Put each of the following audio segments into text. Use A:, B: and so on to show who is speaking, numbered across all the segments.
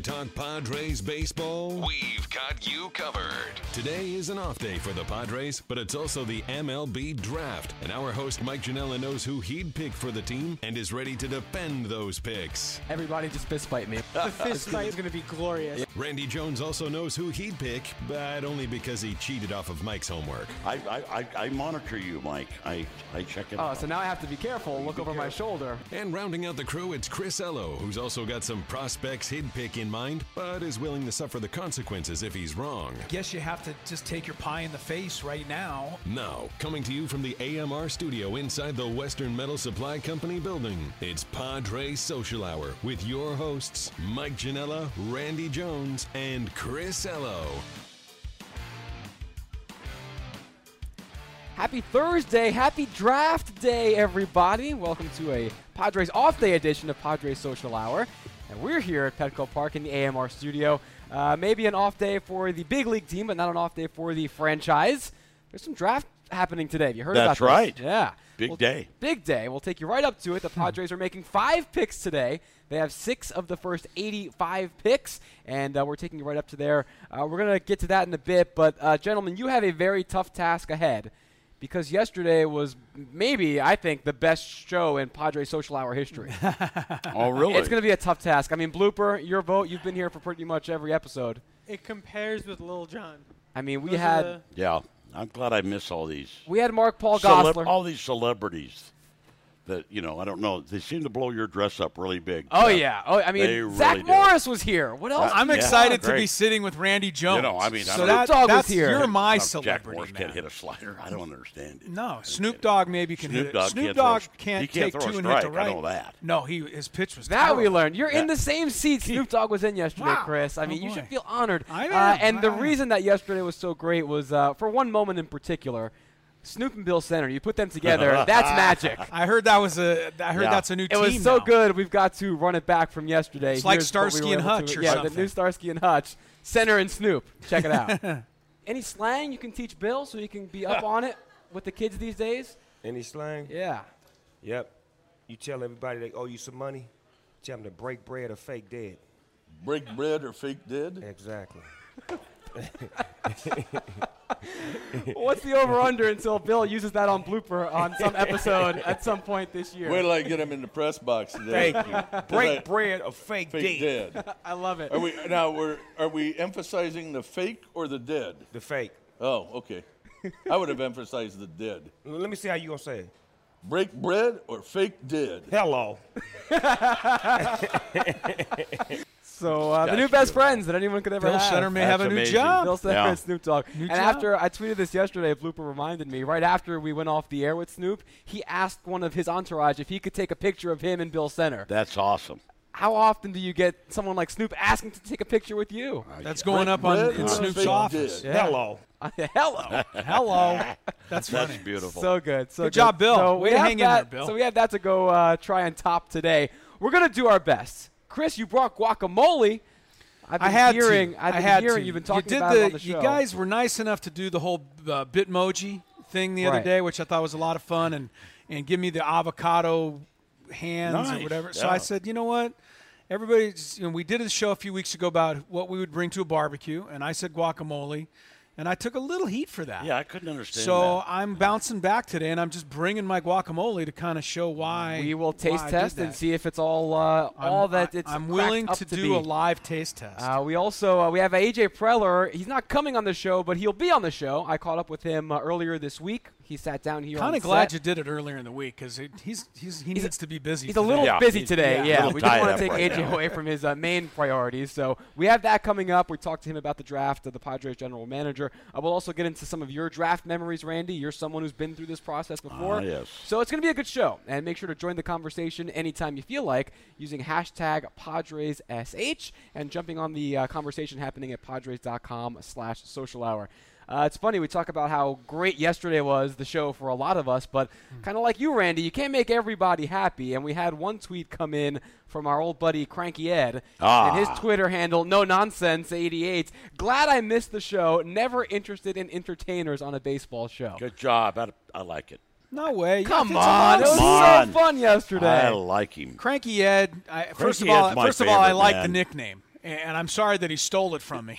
A: To talk Padres baseball? We've got you covered. Today is an off day for the Padres, but it's also the MLB draft. And our host, Mike Janella, knows who he'd pick for the team and is ready to defend those picks.
B: Everybody just fist fight me.
C: The fist fight is going to be glorious.
A: Randy Jones also knows who he'd pick, but only because he cheated off of Mike's homework.
D: I, I, I, I monitor you, Mike. I, I check it
B: Oh,
D: out.
B: so now I have to be careful. Look over my shoulder.
A: And rounding out the crew, it's Chris Ello, who's also got some prospects he'd pick in mind, but is willing to suffer the consequences if he's wrong.
C: Guess you have to just take your pie in the face right now.
A: Now, coming to you from the AMR studio inside the Western Metal Supply Company building, it's Padre Social Hour with your hosts, Mike Janella, Randy Jones, and Chris Ello.
B: Happy Thursday. Happy draft day, everybody. Welcome to a Padres off day edition of Padres Social Hour. And we're here at Petco Park in the AMR studio. Uh, maybe an off day for the big league team, but not an off day for the franchise. There's some draft happening today. Have you heard
D: That's
B: about this?
D: right.
B: Yeah.
D: Big
B: Well,
D: day.
B: Big day. We'll take you right up to it. The Padres are making five picks today. They have six of the first 85 picks, and uh, we're taking you right up to there. Uh, we're going to get to that in a bit, but uh, gentlemen, you have a very tough task ahead because yesterday was maybe, I think, the best show in Padre Social Hour history.
D: oh, really?
B: It's going to be a tough task. I mean, Blooper, your vote, you've been here for pretty much every episode.
E: It compares with Lil Jon.
B: I mean, we
E: Those
B: had
E: the-
D: yeah. I'm glad I miss all these.
B: we had Mark Paul
D: celeb-
B: Gosselaar.
D: all these celebrities that, you know, I don't know. They seem to blow your dress up really big.
B: Oh yeah. Oh, I mean,
D: They really
B: Zach
D: do.
B: Morris was here. What else?
C: I'm
D: Yeah,
C: excited to be sitting with Randy Jones.
D: You know, I mean, I
C: so
D: don't-
C: that,
B: Snoop Dogg was
C: that's,
B: here.
C: You're my
D: Jack
C: celebrity,
D: Morris
C: man.
D: can't hit a slider. I don't understand it.
C: No, Snoop Dogg maybe can
D: Snoop
C: hit
D: Dogg
C: it. Snoop
D: can't throw a
C: Dogg can't
D: he can't
C: take
D: throw a
C: two and hit the
D: strike, I know that.
C: No, he his pitch was
B: That we learned. You're in the same seat Snoop Dogg was in yesterday,
C: Wow.
B: Chris. I
C: Oh,
B: mean, you should feel honored.
C: I am.
B: Uh, and the
C: I am.
B: reason that yesterday was so great was uh, for one moment in particular, Snoop and Bill Center. You put them together, that's magic.
C: I heard that was a. I heard
D: Yeah.
C: that's a new
B: It
C: team.
B: was so
C: now.
B: good. We've got to run it back from yesterday.
C: It's like
B: Here's what we
C: Starsky
B: were
C: and Hutch
B: to-
C: or
B: yeah,
C: something.
B: the new Starsky and Hutch. Center and Snoop. Check it out. Any slang you can teach Bill so he can be up on it with the kids these days?
F: Any slang?
B: Yeah.
F: Yep. You tell everybody they owe you some money. Tell them to break bread or fake dead.
G: break bread or fake dead?
F: Exactly.
B: What's the over under until Bill uses that on blooper on some episode at some point this year?
G: Wait till I get him in the press box today.
F: Thank you. Break bread or fake,
G: Fake
F: dead.
G: dead.
B: I love it.
G: Are we now? We're are we emphasizing the fake or the dead?
F: The fake.
G: Oh, okay. I would have emphasized the dead.
F: Let me see how you gonna say it.
G: Break bread or fake dead?
F: Hello.
B: So uh, the new best friends that anyone could ever
C: Bill
B: have.
C: Bill Center may
D: That's
C: have a new
D: amazing.
C: job.
B: Bill Center
D: Yeah.
B: and Snoop Dogg.
C: New
B: and
C: job.
B: after I tweeted this yesterday, Blooper reminded me. Right after we went off the air with Snoop, he asked one of his entourage if he could take a picture of him and Bill Center.
D: That's awesome.
B: How often do you get someone like Snoop asking to take a picture with you?
C: That's going up on in Snoop's office.
B: Yeah.
F: Hello.
B: Hello.
C: Hello. That's
D: That's
C: funny.
D: beautiful.
B: So good. So
C: Good job, Bill.
B: So
C: Way
B: we have
C: hang in
B: that,
C: there, Bill.
B: So we have that to go uh, try and top today. We're gonna do our best. Chris, you brought guacamole. I've been
C: I had
B: hearing.
C: to.
B: I've
C: I
B: been
C: had
B: hearing
C: to.
B: you've been talking
C: you did
B: about
C: the,
B: it on the show.
C: You guys were nice enough to do the whole uh, Bitmoji thing the other day, which I thought was a lot of fun, and and give me the avocado hands or
D: Nice,
C: whatever. So
D: yeah.
C: I said, you know what? Everybody, you know, we did a show a few weeks ago about what we would bring to a barbecue, and I said guacamole, and I took a little heat for that.
D: Yeah, I couldn't understand
C: So
D: that.
C: I'm bouncing back today, and I'm just bringing my guacamole to kind of show why
B: we will taste test and see if it's all uh,
C: I'm,
B: all that
C: I-
B: it's.
C: I'm willing
B: up
C: to,
B: to
C: do
B: be.
C: a live taste test.
B: Uh, we also uh, we have AJ Preller. He's not coming on the show, but he'll be on the show. I caught up with him uh, earlier this week. He sat down here.
C: Kind of glad
B: set.
C: you did it earlier in the week because he's, he's he needs to be busy.
B: He's a little
D: Yeah.
B: busy today.
D: Yeah,
B: Yeah, we just
D: tied
B: want to take
D: right
B: AJ
D: now.
B: away from his uh, main priorities. So we have that coming up. We talked to him about the draft of the Padres general manager. Uh, we'll also get into some of your draft memories, Randy. You're someone who's been through this process before.
D: Ah, yes.
B: So it's going to be a good show. And make sure to join the conversation anytime you feel like using hashtag PadresSH and jumping on the uh, conversation happening at Padres.com slash social hour. Uh, it's funny, we talk about how great yesterday was, the show for a lot of us, but kind of like you, Randy, you can't make everybody happy. And we had one tweet come in from our old buddy Cranky Ed, and his
D: Ah.
B: Twitter handle, no nonsense 88. Glad I missed the show. Never interested in entertainers on a baseball show.
D: Good job. I, I like it.
C: No way.
B: Come on, it was
D: Come on.
B: so fun yesterday.
D: I like him.
C: Cranky Ed. I, first of
D: Ed's
C: all,
D: my
C: first of all, I
D: favorite,
C: like the nickname, and I'm sorry that he stole it from me.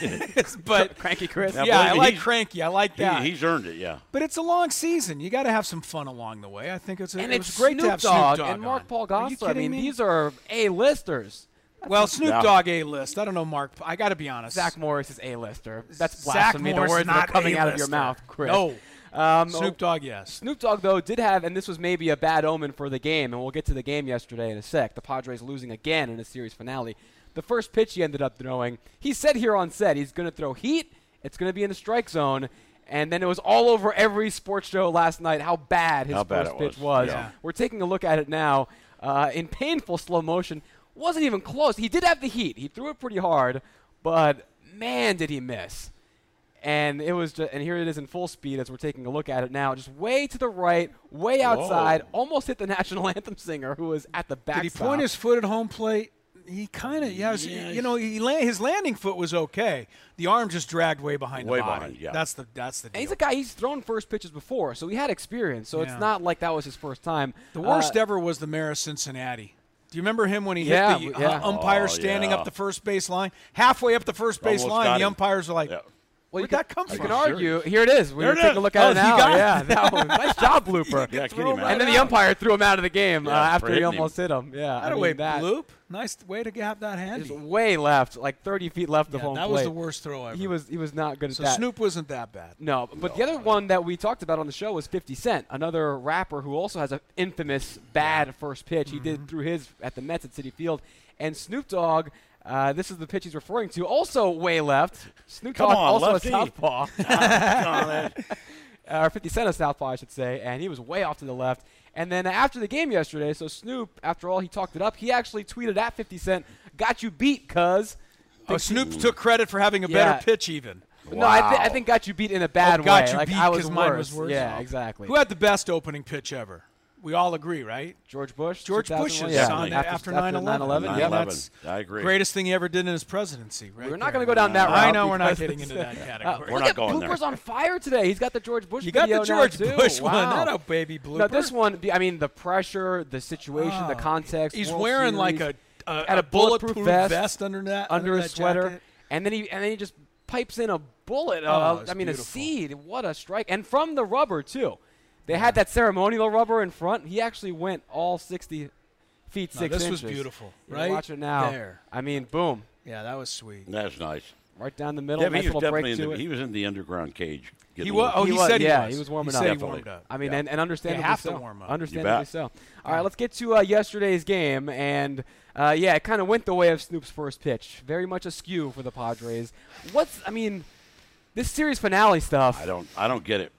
C: but
B: Cranky Chris.
D: Now,
C: yeah, I like Cranky. I like
D: He,
C: that.
D: he's earned it, yeah.
C: but it's a long season. You got to have some fun along the way. I think it's a,
B: and
C: it
B: it's
C: great
B: Snoop
C: to have
B: Dogg
C: Snoop Dogg
B: and Mark
C: on.
B: Paul
C: Are you
B: Gosselaar. I
C: kidding
B: mean,
C: me?
B: these are A-listers.
C: well, Snoop
D: Yeah.
C: Dogg A list. I don't know Mark. I got to be honest.
B: Zach Morris is A-lister. That's
C: Zach
B: blasphemy.
C: Morris
B: the words that
C: not
B: are coming out of your mouth, Chris.
C: No.
B: Um,
C: Snoop Dogg, yes.
B: Snoop Dogg, though, did have, and this was maybe a bad omen for the game, and we'll get to the game yesterday in a sec. The Padres losing again in a series finale. The first pitch he ended up throwing, he said here on set he's going to throw heat, it's going to be in the strike zone, and then it was all over every sports show last night how bad his
D: How
B: first
D: it
B: pitch
D: was.
B: was.
D: Yeah.
B: We're taking a look at it now uh, in painful slow motion. Wasn't even close. He did have the heat. He threw it pretty hard, but man, did he miss and it was just, and here it is in full speed as we're taking a look at it now just way to the right way outside almost hit the national anthem singer who was at the
C: Did he point his foot at home plate? He kind of, yeah, it was- you know, he la- his landing foot was okay. The arm just dragged way behind
D: Way
C: the body.
D: behind, yeah.
C: That's the that's the
B: and he's a guy he's thrown first pitches before so he had experience so
C: Yeah.
B: it's not like that was his first time
C: the worst
B: Uh,
C: ever was the mayor of Cincinnati. Do you remember him when he
B: Yeah,
C: hit the
B: yeah.
C: uh, umpire
D: Oh,
C: standing
D: yeah.
C: up the first base line? Halfway up the first base
D: Almost
C: line, the umpires are like,
D: Yeah.
B: Well, you
C: Where'd
B: can,
C: that come
B: you can argue. Here it is. We
D: There
B: were
D: it
B: taking a look at
C: Oh,
B: it now.
C: got
B: yeah, that was nice job, blooper.
D: Yeah, can you imagine?
B: And then the umpire threw him out of the game uh,
D: Yeah, for
B: after he
D: hitting
B: almost hit him. Yeah, I
C: That
B: mean,
C: way,
B: that
C: bloop. Nice way to have that handy.
B: He's way left, like 30 feet left of
C: Yeah,
B: home
C: that
B: plate.
C: was the worst throw ever.
B: He was he was not good
C: so
B: at that.
C: Snoop wasn't that bad.
B: No, but the other one that we talked about on the show was 50 Cent, another rapper who also has an infamous bad first pitch. He
C: Mm-hmm.
B: did through his at the Mets at Citi Field. And Snoop Dogg, uh, this is the pitch he's referring to, also way left. Snoop Dogg,
D: on,
B: also
D: lefty.
B: a southpaw. or 50 Cent a southpaw, I should say, and he was way off to the left. And then after the game yesterday, so Snoop, after all, he talked it up. He actually tweeted at 50 Cent, "Got you beat, cuz."
C: Oh, Snoop took credit for having a
B: Yeah.
C: better pitch, even.
B: No, I, th- I think got you beat in a bad
C: Oh, got
B: way.
C: you
B: like
C: beat
B: I was
C: mine was worse?
B: Yeah,
C: Oh.
B: exactly.
C: Who had the best opening pitch ever? We all agree, right?
B: George Bush.
C: George
B: 2001?
C: Bush's
B: yeah.
C: on that after 9/11.
B: 9/11,
C: Yeah, that's
D: I agree.
C: Greatest thing he ever did in his presidency, right?
B: We're not going to go down that route.
C: I know we're not
B: because
C: getting into that
B: Uh,
C: category.
D: We're
B: look
D: not
B: at
D: going there.
B: Blooper's on fire today. He's got the George Bush
C: you got
B: video
C: the George
B: now, too.
C: Bush one.
B: Wow.
C: That a baby blooper.
B: No, this one. I mean, the pressure, the situation, the
C: Oh.
B: context.
C: He's
B: World
C: wearing like a, a,
B: Had a bulletproof vest
C: under that
B: under
C: that
B: his sweater,
C: jacket.
B: and then he and then he just pipes in a bullet.
C: Oh,
B: uh, I mean,
C: beautiful.
B: a seed. What a strike! And from the rubber too. They had that ceremonial rubber in front. He actually went all 60 feet
C: No,
B: six
C: this
B: inches.
C: was beautiful,
B: You
C: right?
B: Watch it now.
C: There.
B: I mean, boom,
C: Yeah, that was sweet.
D: That's nice.
B: right down the middle.
D: Yeah,
B: nice
D: he was
B: little break
D: definitely in
B: to
D: the,
B: it.
D: he was in the underground cage.
C: He was. Oh,
D: little-
C: he,
B: was,
C: said he
B: yeah,
C: was.
B: he was warming
C: he
B: up.
C: Said he
D: Definitely.
C: warmed up.
B: I mean,
D: Yeah.
B: and, and understandably
C: have to
B: so.
C: warm up.
B: Understandably
D: bet.
B: so. All right, let's get to uh, yesterday's game, and uh, yeah, it kind of went the way of Snoop's first pitch. Very much askew for the Padres. What's I mean, this series finale stuff.
D: I don't. I don't get it.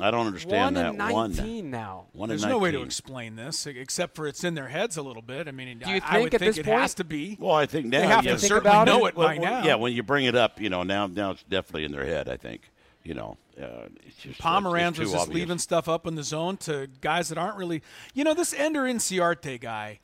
D: I don't understand
B: one
D: that.
B: and
D: one.
B: nineteen now.
D: One
C: There's
D: and
C: no way to explain this except for it's in their heads a little bit. I mean,
B: Do you
C: I, I
B: think
C: would
B: at
C: think
B: this
C: it
B: point-
C: has to be.
D: Well, I think now
C: They have
D: yeah.
C: to
B: think
C: certainly
B: about
C: know
B: it?
C: it,
D: Well,
C: by
D: well,
C: now.
D: Yeah, when you bring it up, you know, now now it's definitely in their head. I think. You know, uh, it's just,
C: Pomeranz
D: it's
C: was just
D: obvious.
C: leaving stuff up in the zone to guys that aren't really. You know, this Ender Inciarte guy,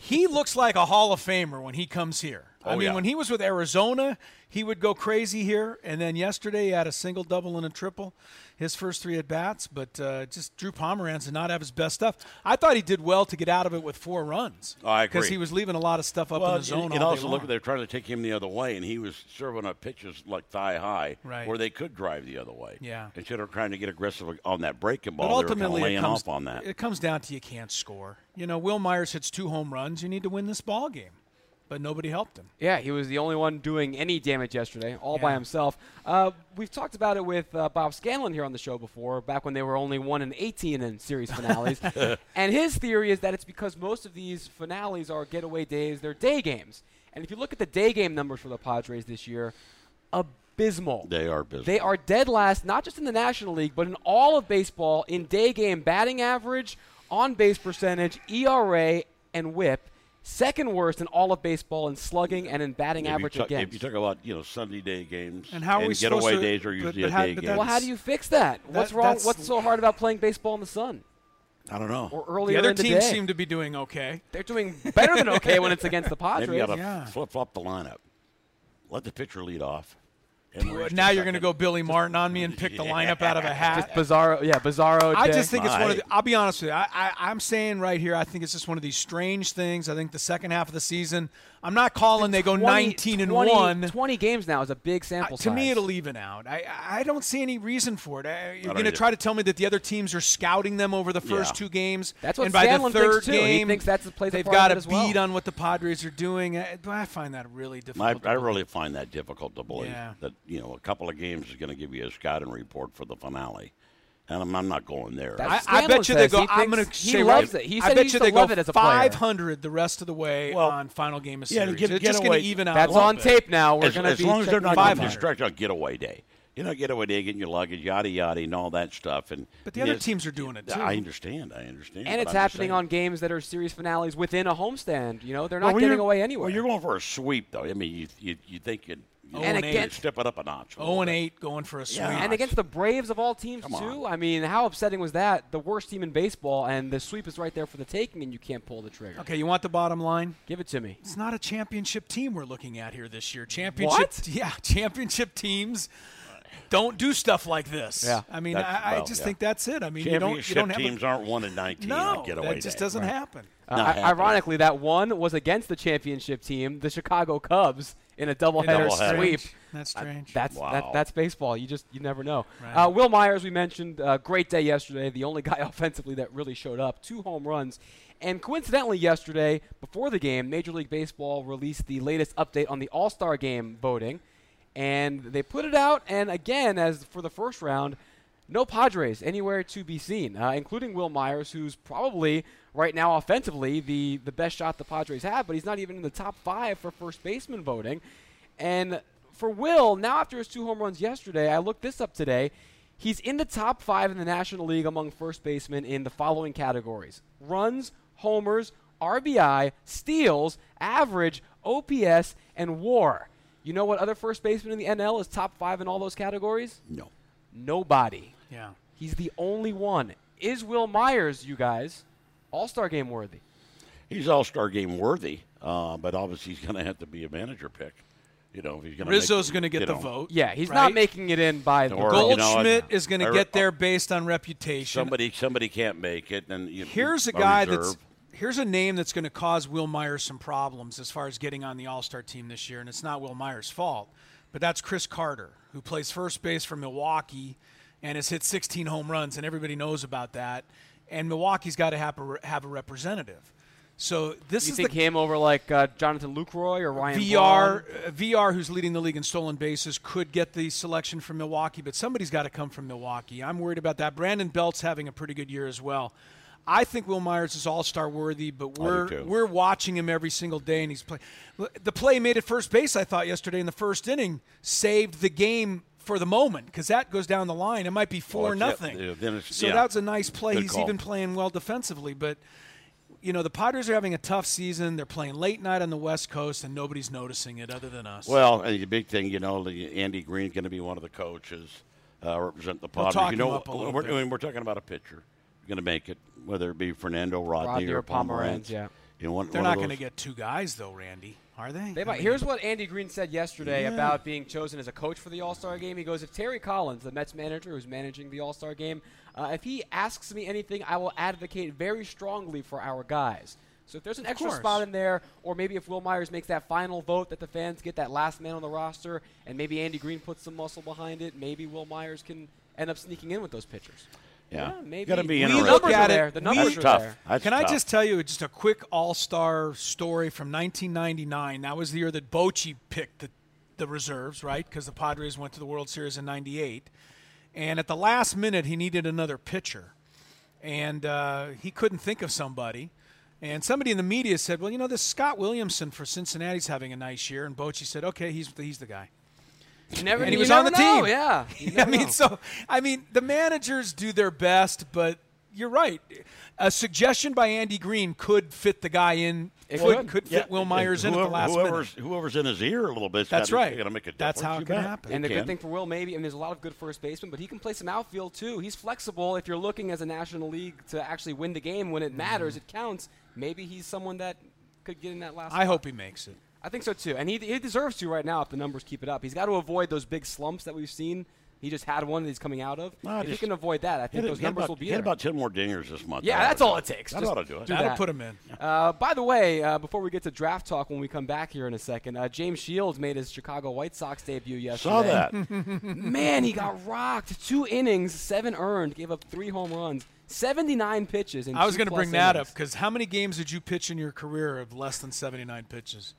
C: he looks like a Hall of Famer when he comes here. I
D: Oh,
C: mean,
D: yeah.
C: when he was with Arizona, he would go crazy here. And then yesterday, he had a single, double, and a triple his first three at bats. But uh, just Drew Pomeranz did not have his best stuff. I thought he did well to get out of it with four runs.
D: Oh, I
C: Because he was leaving a lot of stuff up
D: Well,
C: in the zone
D: and also look, they're trying to take him the other way, and he was serving up pitches like thigh high,
C: Right.
D: where they could drive the other way.
C: Yeah.
D: instead of trying to get aggressive on that breaking ball,
C: But
D: they were
C: ultimately,
D: laying
C: it comes,
D: off on that.
C: it comes down to you can't score. You know, Wil Myers hits two home runs. You need to win this ball game. But nobody helped him.
B: Yeah, he was the only one doing any damage yesterday, all by himself. Uh, we've talked about it with uh, Bob Scanlon here on the show before, back when they were only one and 18 in series finales. and his theory is that it's because most of these finales are getaway days; they're day games. And if you look at the day game numbers for the Padres this year, abysmal.
D: They are business.
B: They are dead last, not just in the National League, but in all of baseball in day game batting average, on base percentage, ERA, and WHIP. Second worst in all of baseball in slugging and in batting
D: if you,
B: average
D: talk,
B: against.
D: if you talk about you know Sunday day games
C: And how are we supposed
D: getaway
C: to-
D: days are
C: but-
D: usually
C: but
D: a
C: how-
D: day
C: but
D: game.
B: well, how do you fix that? What's
C: That-
B: wrong? What's so hard about playing baseball in the sun
D: I don't know.
B: or earlier
C: The other
B: in the
C: teams
B: day?
C: seem to be doing okay.
B: They're doing better than okay when it's against the Padres.
D: Maybe you got to
C: Yeah.
D: flip flop the lineup. Let the pitcher lead off. And Maurice
C: Now you're going to go Billy Martin on me and pick the lineup out of a hat.
B: Just Bizarro, yeah, Bizarro.
C: I
B: day.
C: just think it's one of the. I'll be honest with you. I, I, I'm saying right here. I think it's just one of these strange things. I think the second half of the season. I'm not calling they go
B: 20
C: 19 and
B: 20
C: one.
B: 20 games now is a big
C: Uh,
B: sample
C: to
B: size.
C: me, it'll even out. I, I don't see any reason for it. I, you're going to try to tell me that the other teams are scouting them over the first
D: Yeah.
C: two games.
B: That's what
C: and by
B: Scanlon
C: the
B: thinks,
C: third
B: too. He
C: game,
B: thinks that's- plays a
C: they've got
B: it
C: a
B: as well.
C: beat on what the Padres are doing. I, I find that really difficult.
D: I, I really find that difficult to believe
C: Yeah.
D: that you know a couple of games is going to give you a scouting report for the finale, and I'm, I'm not going there.
C: I, I bet you they
B: says
C: go.
B: he
C: I'm going to
B: thinks- he
C: say
B: loves
C: right,
B: it. He
C: I
B: said
C: bet
B: he
C: you
B: used
C: they
B: to love
C: go
B: it as a player.
C: 500 the rest of the way
D: Well,
C: on final game of
D: yeah,
C: series.
D: to get-
C: It's
D: get
C: just going to even out.
B: That's
C: a
B: on
C: bit.
B: tape now. We're
D: as,
B: going to
D: as
B: be
D: long as they're not getting
C: 500.
D: distracted on getaway day. You know, getaway day, getting your luggage, yada yada, and all that stuff. And
C: But the other teams are doing it too.
D: I understand. I understand.
B: And it's
D: I'm
B: happening on games that are series finales within a homestand. You know, they're not
D: when
B: getting away anywhere.
D: Well, you're going for a sweep, though. I mean, you you, you think you'd, you
C: And
D: know,
B: again-
D: step it up a notch.
C: 0 and 8 going for a sweep.
D: Yeah.
B: and against the Braves of all teams
D: Come
B: too.
D: on.
B: I mean, how upsetting was that? The worst team in baseball, and the sweep is right there for the taking, and you can't pull the trigger.
C: Okay, you want the bottom line?
B: Give it to me.
C: It's not a championship team we're looking at here this year. Championship,
B: What?
C: yeah, championship teams don't do stuff like this.
B: Yeah.
C: I mean, I, I
D: well,
C: just
D: yeah.
C: think that's it. I mean, you don't, you
D: Championship
C: don't have
D: teams
C: a,
D: aren't one in nineteen
C: no,
D: on getaway
C: that It just
D: day.
C: doesn't happen.
B: Uh, I- ironically, that one was against the championship team, the Chicago Cubs, in a doubleheader
D: doubleheader.
B: sweep.
C: That's
B: Uh,
C: strange.
B: that's
D: Wow.
B: that, that's baseball. You just you never know.
C: Right.
B: Uh, Wil Myers, we mentioned, uh, great day yesterday. The only guy offensively that really showed up, two home runs, and coincidentally, yesterday before the game, Major League Baseball released the latest update on the All Star Game voting, and they put it out. And again, as for the first round, no Padres anywhere to be seen, uh, including Wil Myers, who's probably right now offensively the the best shot the Padres have, but he's not even in the top five for first baseman voting. And for Wil, now after his two home runs yesterday, I looked this up today. He's in the top five in the National League among first basemen in the following categories runs, homers, RBI, steals, average, OPS, and war. You know what other first baseman in the NL is top five in all those categories?
D: No.
B: Nobody.
C: Yeah.
B: He's the only one. Is Wil Myers, you guys, All Star game worthy?
D: He's All Star game worthy, uh, but obviously he's going to have to be a manager pick. You know, if he's going to
C: Rizzo's going to get the
D: know,
C: vote.
B: Yeah, he's
C: right?
B: not making it in by the
D: Or,
B: goal.
D: you know,
C: Goldschmidt
D: I-
C: is going to get there based on reputation.
D: Somebody, somebody can't make it, and you,
C: Here's a guy
D: reserve.
C: that's here's a name that's going to cause Wil Myers some problems as far as getting on the All Star team this year, and it's not Wil Myers' fault, but that's Chris Carter, who plays first base for Milwaukee and has hit 16 home runs, and everybody knows about that. And Milwaukee's got to have a, have a representative. So this
B: You
C: is
B: think
C: the
B: him over like uh, Jonathan Lucroy or Ryan
C: VR, uh, VR, who's leading the league in stolen bases, could get the selection from Milwaukee, but somebody's got to come from Milwaukee. I'm worried about that. Brandon Belt's having a pretty good year as well. I think Wil Myers is All Star worthy, but we're we're watching him every single day, and he's playing. The play made at first base, I thought yesterday in the first inning, saved the game for the moment because that goes down the line. It might be four
D: it's- yeah,
C: nothing.
D: yeah, then it's-
C: so
D: yeah.
C: that was a nice play.
D: Good
C: He's
D: call.
C: even playing well defensively, but you know, the Padres are having a tough season. They're playing late night on the West Coast, and nobody's noticing it other than us.
D: Well, and the big thing, you know, the- Andy Green's going to be one of the coaches, uh, represent the
C: They'll talk
D: you
C: him
D: know,
C: up a little
D: we're,
C: bit.
D: I mean, we're talking about a pitcher going to make it, whether it be Fernando Rodney,
B: Rodney or
D: or Pomeranz.
B: Pomeranz, yeah.
D: You know, one,
C: They're
D: one
C: not going to get two guys, though, Randy, are they?
B: They
C: I
B: might.
C: mean,
B: Here's what Andy Green said yesterday
C: Yeah.
B: about being chosen as a coach for the All Star game. He goes, "If Terry Collins, the Mets manager who's managing the All Star game, uh, if he asks me anything, I will advocate very strongly for our guys." So if there's an extra
C: course.
B: spot in there, or maybe if Wil Myers makes that final vote that the fans get that last man on the roster, and maybe Andy Green puts some muscle behind it, maybe Wil Myers can end up sneaking in with those pitchers.
D: Yeah,
B: Yeah, maybe.
D: Got to be
B: We
C: We
D: interesting.
B: look
C: look at
B: are there.
C: it.
B: The numbers
D: That's
B: are
D: tough.
B: there.
D: That's
C: Can I just tell you just a quick all-star story from 1999? That was the year that Bochy picked the, the reserves, right? Because the Padres went to the World Series in '98, and at the last minute he needed another pitcher, and uh, he couldn't think of somebody. And somebody in the media said, "Well, you know, this Scott Williamson for Cincinnati's having a nice year." And Bochy said, "Okay, he's he's the guy."
B: You never,
C: And he
B: you
C: was on the
B: know,
C: team.
B: Yeah.
C: I mean,
B: know.
C: so I mean, the managers do their best, but you're right. A suggestion by Andy Green could fit the guy in.
B: It
C: could,
B: could.
C: could fit Wil Myers in at the last
D: whoever's,
C: minute.
D: Whoever's in his ear a little bit.
C: That's
D: gotta,
C: right.
D: Got to make a
C: That's how
D: You
C: it can happen.
B: And the good thing for Wil, maybe, and there's a lot of good first basemen, but he can play some outfield too. He's flexible. If you're looking as a National League to actually win the game when it matters, mm-hmm. it counts. Maybe he's someone that could get in that last.
C: I
B: spot.
C: hope he makes it.
B: I think so too, and he, he deserves to right now if the numbers keep it up. He's got to avoid those big slumps that we've seen. He just had one that he's coming out of.
D: No,
B: if he can avoid that, I think those numbers
D: about,
B: will be
D: hit
B: there.
D: about ten more dingers this month.
B: Yeah, that's all it takes.
D: That
B: Just
D: ought to do it.
B: do
C: That'll
B: that.
C: put him in.
B: Uh, by the way, uh, before we get to draft talk when we come back here in a second, uh, James Shields made his Chicago White Sox debut yesterday.
D: Saw that.
B: Man, he got rocked. Two innings, seven earned, gave up three home runs, 79 pitches. In
C: I was
B: going
C: going
B: to
C: to bring that up because how many games did you pitch in your career of less than 79 pitches?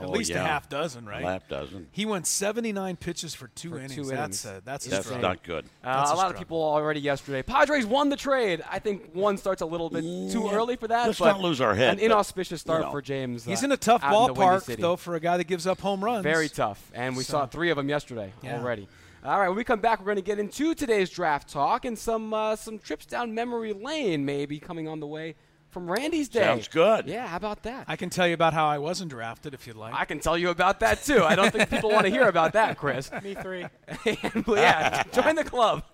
C: At
D: Oh,
C: least a half dozen, right?
D: A half dozen.
C: He went 79 pitches for two
B: For
C: innings.
B: two
C: That's
B: innings.
C: a, that's a
D: That's
B: Insane.
D: not good.
B: Uh,
C: That's
B: a
C: a
B: lot of people already yesterday. Padres won the trade. I think one starts a little bit too early for that.
D: Let's
B: but
D: not lose our head,
B: An inauspicious start
D: you know.
B: for James.
C: He's
B: uh,
C: in a tough
B: out in the Windy
C: ballpark, though, for a guy that gives up home runs.
B: Very tough. And we
C: So-
B: saw three of them yesterday
C: Yeah.
B: already. All right, when we come back, we're going to get into today's draft talk and some uh, some trips down memory lane maybe coming on the way from Randy's day.
D: Sounds good.
B: Yeah, how about that?
C: I can tell you about how I wasn't drafted if you'd like.
B: I can tell you about that too. I don't think people want to hear about that, Chris.
E: Me three.
B: And, yeah, join the club.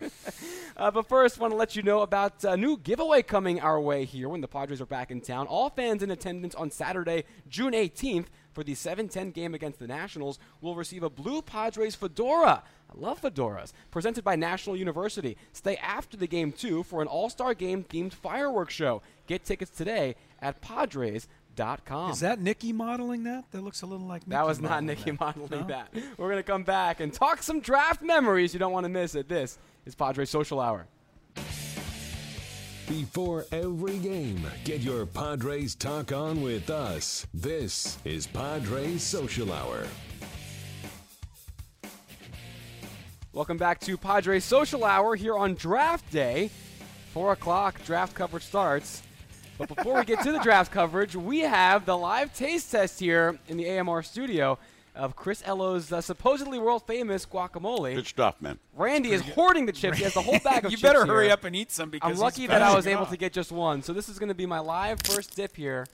B: Uh, but first, want to let you know about a new giveaway coming our way here when the Padres are back in town. All fans in attendance on Saturday, June 18th, for the 7-10 game against the Nationals will receive a blue Padres fedora. I love fedoras. Presented by National University. Stay after the game too for an All-Star Game themed fireworks show. Get tickets today at Padres.com.
C: Is that Nikki modeling that? That looks a little like Nikki
B: That was not
C: modeling
B: Nikki
C: that.
B: modeling
C: No?
B: that. We're going to come back and talk some draft memories. You don't want to miss it. This is Padres Social Hour.
A: Before every game, get your Padres talk on with us. This is Padres Social Hour.
B: Welcome back to Padres Social Hour here on Draft Day. Four o'clock, draft coverage starts. But before we get to the draft coverage, we have the live taste test here in the AMR studio of Chris Ello's uh, supposedly world famous guacamole.
D: Good stuff, man.
B: Randy is hoarding the chips. He has the whole bag of
C: You
B: chips You
C: better hurry
B: here.
C: up and eat some because
B: I'm lucky that I was able
C: off.
B: to get just one. So this is going to be my live first dip here,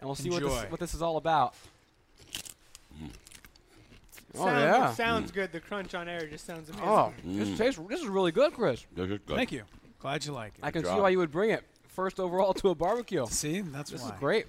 B: and we'll see what this, what this is all about. Oh
E: Sound-
B: yeah.
E: It sounds good. The crunch on air just sounds amazing.
B: Oh, this tastes. This is really good, Chris.
D: Good, good, good.
C: Thank you. Glad you like it.
B: I can see why you would bring it first overall to a barbecue.
C: See, that's
B: This
C: why.
B: is great.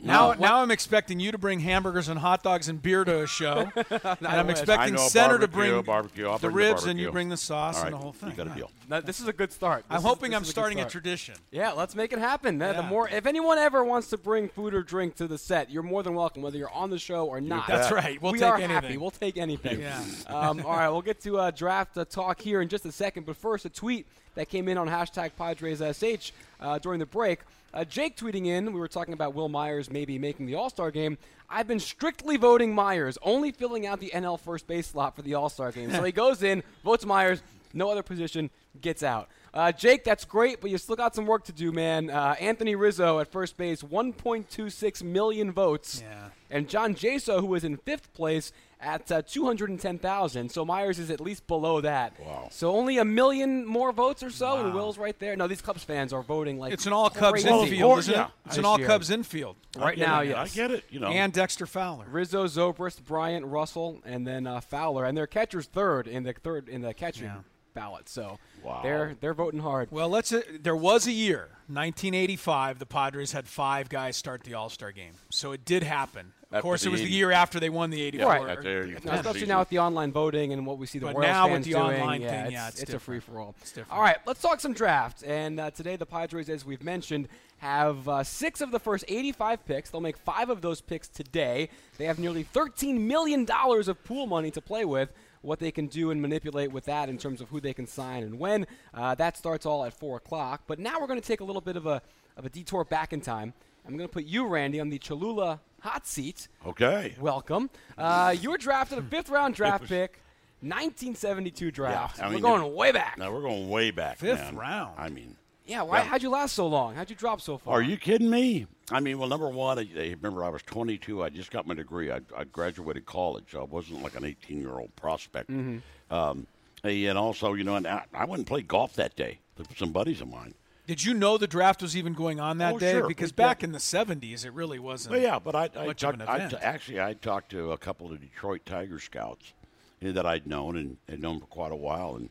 C: Now,
B: Now-
C: now I'm expecting you to bring hamburgers and hot dogs and beer to a show, and I'm expecting Center to
D: barbecue,
C: bring
D: barbecue. I'll
C: the
D: bring
C: ribs,
D: barbecue.
C: and you bring the sauce
D: All right,
C: and the whole thing.
D: You got a deal.
B: Now, this is a good start.
C: I'm
B: is-
C: hoping I'm
B: is a good
C: starting a tradition.
B: Yeah, let's make it happen. Uh, The more, if anyone ever wants to bring food or drink to the set, you're more than welcome, whether you're on the show or not.
C: That's right. We'll
B: we
C: take
B: are
C: anything.
B: happy. We'll take anything.
C: Yeah.
B: Um, all right, we'll get to uh, draft uh, talk here in just a second. But first, a tweet that came in on hashtag PadresSH uh, during the break. Uh, Jake tweeting in, we were talking about Wil Myers maybe making the All Star game. I've been strictly voting Myers, only filling out the NL first base slot for the All Star game. so he goes in, votes Myers, no other position, gets out. Uh, Jake, that's great, but you still got some work to do, man. Uh, Anthony Rizzo at first base, 1.26 million votes.
C: Yeah.
B: And John Jaso, who was in fifth place at uh, 210,000. So Myers is at least below that.
D: Wow.
B: So only a million more votes or so, and Wil's right there. No, these Cubs fans are voting like
C: It's an all Cubs
B: crazy.
C: infield, isn't
D: yeah.
C: it? It's
B: This
C: an all
B: year.
C: Cubs infield.
B: Right now,
D: it.
B: yes.
D: I get it. You know.
C: And Dexter Fowler.
B: Rizzo, Zobrist, Bryant, Russell, and then uh, Fowler, and their catcher's third in the third in the catching
C: Yeah.
B: ballot. So
D: Wow.
B: they're they're voting hard.
C: Well, let's. Uh, there was a year, 1985. The Padres had five guys start the All Star game, so it did happen. Of course, it was the year after they won the 84.
B: Right.
D: That's there you
B: Now, especially now with the online voting and what we see the
C: But
B: Royals
C: now with the
B: doing,
C: online
B: yeah,
C: thing,
B: it's,
C: yeah, it's
B: a free for all. All right, let's talk some drafts. And uh, today the Padres, as we've mentioned, have uh, six of the first 85 picks. They'll make five of those picks today. They have nearly 13 million dollars of pool money to play with. what they can do and manipulate with that in terms of who they can sign and when. Uh, that starts all at 4 o'clock. But now we're going to take a little bit of a, of a detour back in time. I'm going to put you, Randy, on the Cholula hot seat.
D: Okay.
B: Welcome. Uh, you were drafted a fifth round draft pick, 1972 draft.
D: Yeah, I mean,
B: we're
D: going
B: way back.
D: Now we're going way back.
C: Fifth
D: man.
C: round.
D: I mean,
B: Yeah, why,
D: Yeah.
B: how'd you last so long? How'd you drop so far?
D: Are you kidding me? I mean, well, number one, I, I remember I was 22. I just got my degree. I, I graduated college. I wasn't like an 18 year old prospect.
B: Mm-hmm.
D: Um, and also, you know, and I, I went and played golf that day with some buddies of mine.
C: Did you know the draft was even going on that
D: Oh,
C: day?
D: sure.
C: Because
D: We-
C: back
D: yeah.
C: in the 70s, it really wasn't.
D: Well, yeah, but I, I,
C: much of an event.
D: t- actually I talked to a couple of Detroit Tiger scouts that I'd known and had known for quite a while, and